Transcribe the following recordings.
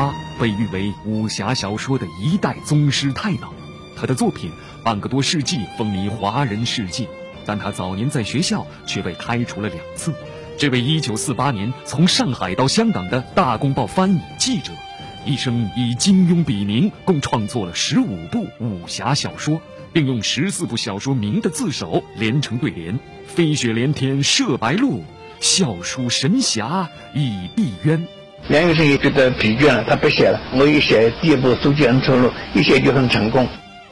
他被誉为武侠小说的一代宗师泰斗，他的作品半个多世纪风靡华人世界，但他早年在学校却被开除了两次。这位1948年从上海到香港的大公报翻译记者，一生以金庸笔名，共创作了十五部武侠小说，并用十四部小说名的字首连成对联：“飞雪连天射白鹿，笑书神侠倚碧鸳。”梁羽生也觉得疲倦了，他不写了。我一写第一部《书剑恩仇录》，一写就很成功。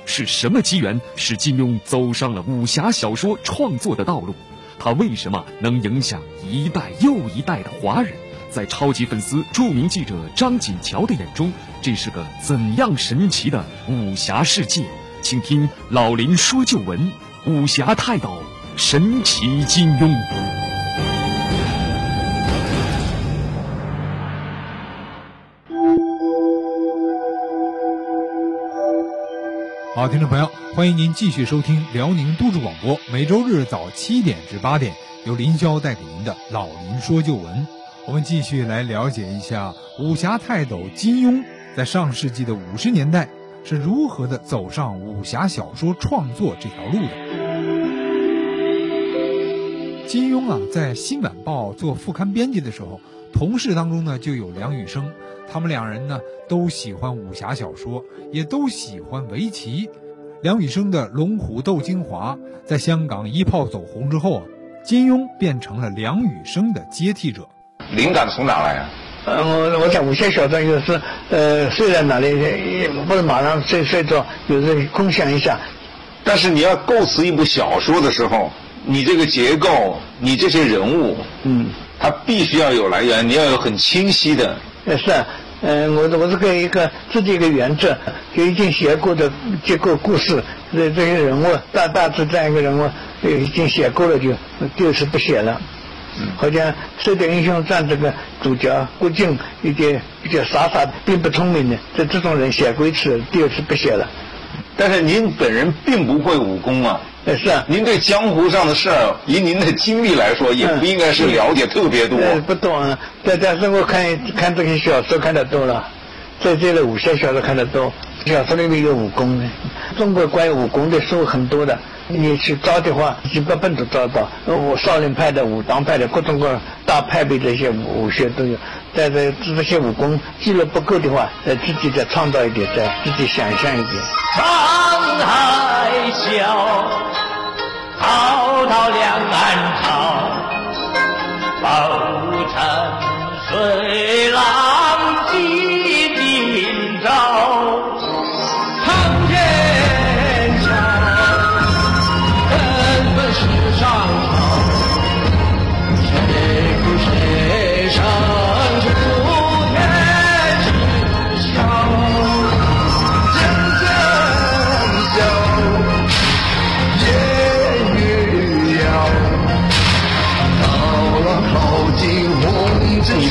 是什么机缘使金庸走上了武侠小说创作的道路？他为什么能影响一代又一代的华人？在超级粉丝、著名记者张锦桥的眼中，这是个怎样神奇的武侠世界？请听老林说旧闻：武侠泰斗，神奇金庸。好，听众朋友，欢迎您继续收听辽宁都市广播，每周日早七点至八点，由林霄带给您的《老林说旧闻》。我们继续来了解一下武侠泰斗金庸在上世纪的五十年代是如何的走上武侠小说创作这条路的。金庸啊，在《新晚报》做副刊编辑的时候，同事当中呢就有梁羽生。他们两人呢都喜欢武侠小说，也都喜欢围棋。梁羽生的《龙虎斗精华》在香港一炮走红之后啊，金庸变成了梁羽生的接替者。灵感从哪来啊？呃，我我想武侠小说有时呃睡在哪里，不是马上睡睡着，有时空想一下。但是你要构思一部小说的时候，你这个结构，你这些人物，嗯，它必须要有来源，你要有很清晰的。呃是，嗯，我我是个一个自己一个原则，就已经写过的结构故事，这这些人物大大致这样一个人物，已经写过了就就是不写了。好像《射雕英雄传》这个主角郭靖，一点比较傻傻的，并不聪明的，这这种人写过一次，第二次不写了。但是您本人并不会武功啊，呃 是啊，您对江湖上的事儿，以您的经历来说，也不应该是了解特别多。呃不懂啊，再加上我看看这些小说看得多了，在这类武侠小说看得多，小说里面有武功的，中国关于武功的书很多的。你去招的话，几百本都招到。我少林派的、武当派的，各种各样大派别的一些武学都有。但是这些武功积累不够的话，呃，自己再创造一点，再自己想象一点。沧笑，滔滔两岸潮，浮沉水浪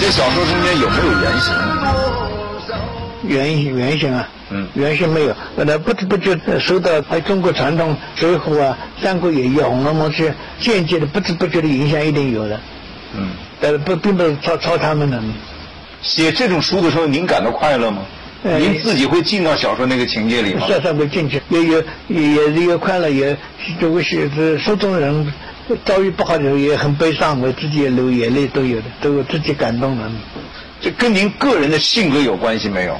这小说中间有没有原型？原原型啊，嗯原型没有，本来不知不觉地受到呃中国传统《水浒》啊、《三国演义》啊、《红楼梦》这些间接的不知不觉的影响一定有的，嗯，但是不并不是抄抄他们的。写这种书的时候，您感到快乐吗？呃您自己会进到小说那个情节里吗？稍稍会进去，也有也也是有快乐，也这个写这书中人遭遇不好的时候也很悲伤，我自己也流眼泪都有的，都有自己感动的。这跟您个人的性格有关系没有？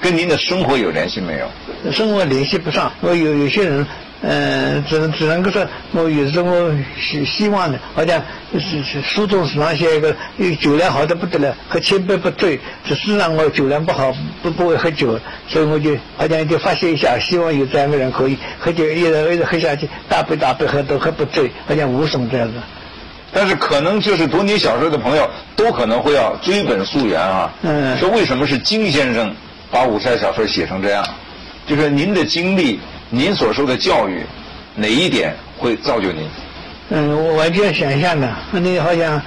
跟您的生活有联系没有？生活联系不上，我有有些人，嗯、只能只能够说，我有时候希希望的，好像是是书中时常写一个酒量好的不得了，喝千杯不醉。只是让我酒量不好，不不会喝酒，所以我就好像就发泄一下，希望有这样的人可以喝酒一直一直喝下去，大杯大杯喝都喝不醉，好像无损这样子。但是可能就是读你小说的朋友都可能会要追本溯源啊，嗯说为什么是金先生把武侠小说写成这样？就是您的经历，您所受的教育，哪一点会造就您？嗯，我完全想象的，那好像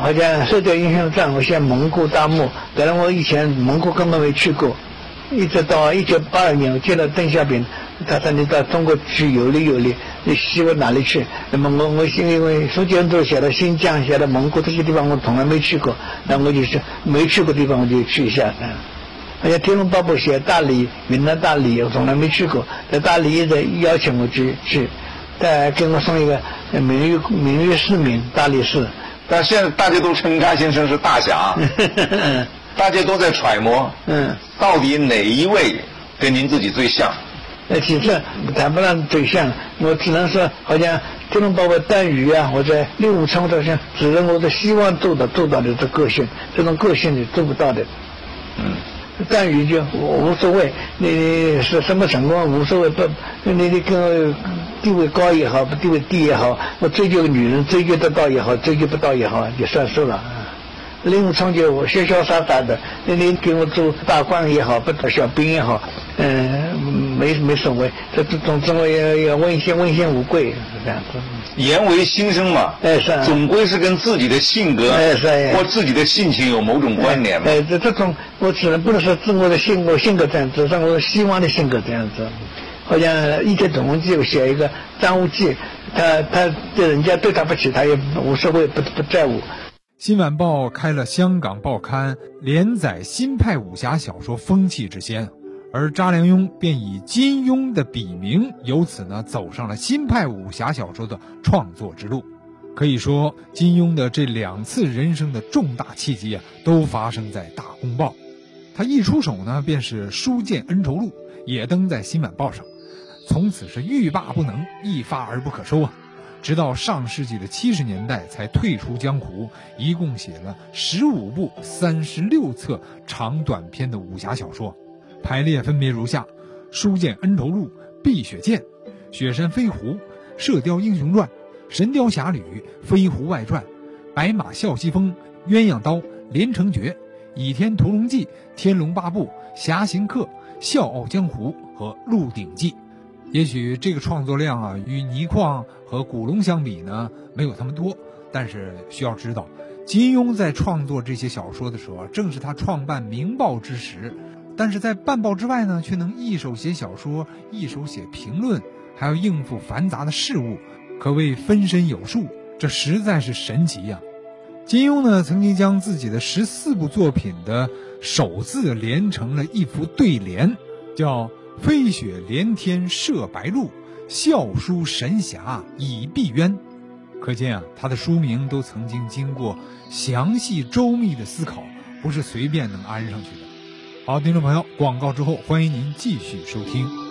好像《射雕英雄传》，我像蒙古大漠，本来我以前蒙古根本没去过，一直到一九八二年，我见到邓小平，他说你到中国去游历游历，你希望哪里去？那么我我因为书卷都写到新疆、写到蒙古这些地方，我从来没去过，那我就是没去过地方我就去一下。嗯好像《天龙八部》写大理，云南大理，我从来没去过。在大理一直邀请我去去，再给我送一个名誉名誉市民大理寺。但现在大家都称甘先生是大侠，大家都在揣摩，嗯，到底哪一位跟您自己最像？呃，其实谈不上最像，我只能说，好像《天龙八部》段誉啊，或者令狐冲，这像只能我的希望做到做到的这个性，这种个性是做不到的。嗯，段誉就无所谓，你是什么情况无所谓，不，你你跟我地位高也好，不地位低也好，我追求女人，追求得到也好，追求不到也好，就算数了。啊令狐冲就我潇潇洒洒的，那你给我做大官也好，不做小兵也好，嗯，没没所谓。这这总之我也要问心问心无愧，是这样子。言为心声嘛，哎是啊总归是跟自己的性格哎是哎或自己的性情有某种关联嘛。哎，这这种我只能不能说自我的性格性格这样子，让我希望的性格这样子。好像《一天同盟记》我写一个张无忌，他他对人家对他不起，他也无所谓，不不在乎。新晚报开了香港报刊连载新派武侠小说风气之先，而查良镛便以金庸的笔名，由此呢走上了新派武侠小说的创作之路。可以说，金庸的这两次人生的重大契机啊，都发生在《大公报》。他一出手呢，便是书剑恩仇录，也登在新晚报上，从此是欲罢不能，一发而不可收啊。直到上世纪的七十年代才退出江湖，一共写了十五部三十六册长短篇的武侠小说，排列分别如下：《书剑恩仇录》《碧血剑》《雪山飞狐》《射雕英雄传》《神雕侠侣》《飞狐外传》《白马啸西风》《鸳鸯刀》《连城诀》《倚天屠龙记》《天龙八部》《侠行客》《笑傲江湖》和《鹿鼎记》。也许这个创作量啊，与倪匡和古龙相比呢，没有他们多。但是需要知道，金庸在创作这些小说的时候啊，正是他创办《明报》之时。但是在办报之外呢，却能一手写小说，一手写评论，还要应付繁杂的事务，可谓分身有术，这实在是神奇呀、金庸呢，曾经将自己的十四部作品的首字连成了一幅对联，叫“飞雪连天射白鹿，笑书神侠倚碧鸳”。可见啊，他的书名都曾经经过详细周密的思考，不是随便能安上去的。好，听众朋友，广告之后，欢迎您继续收听。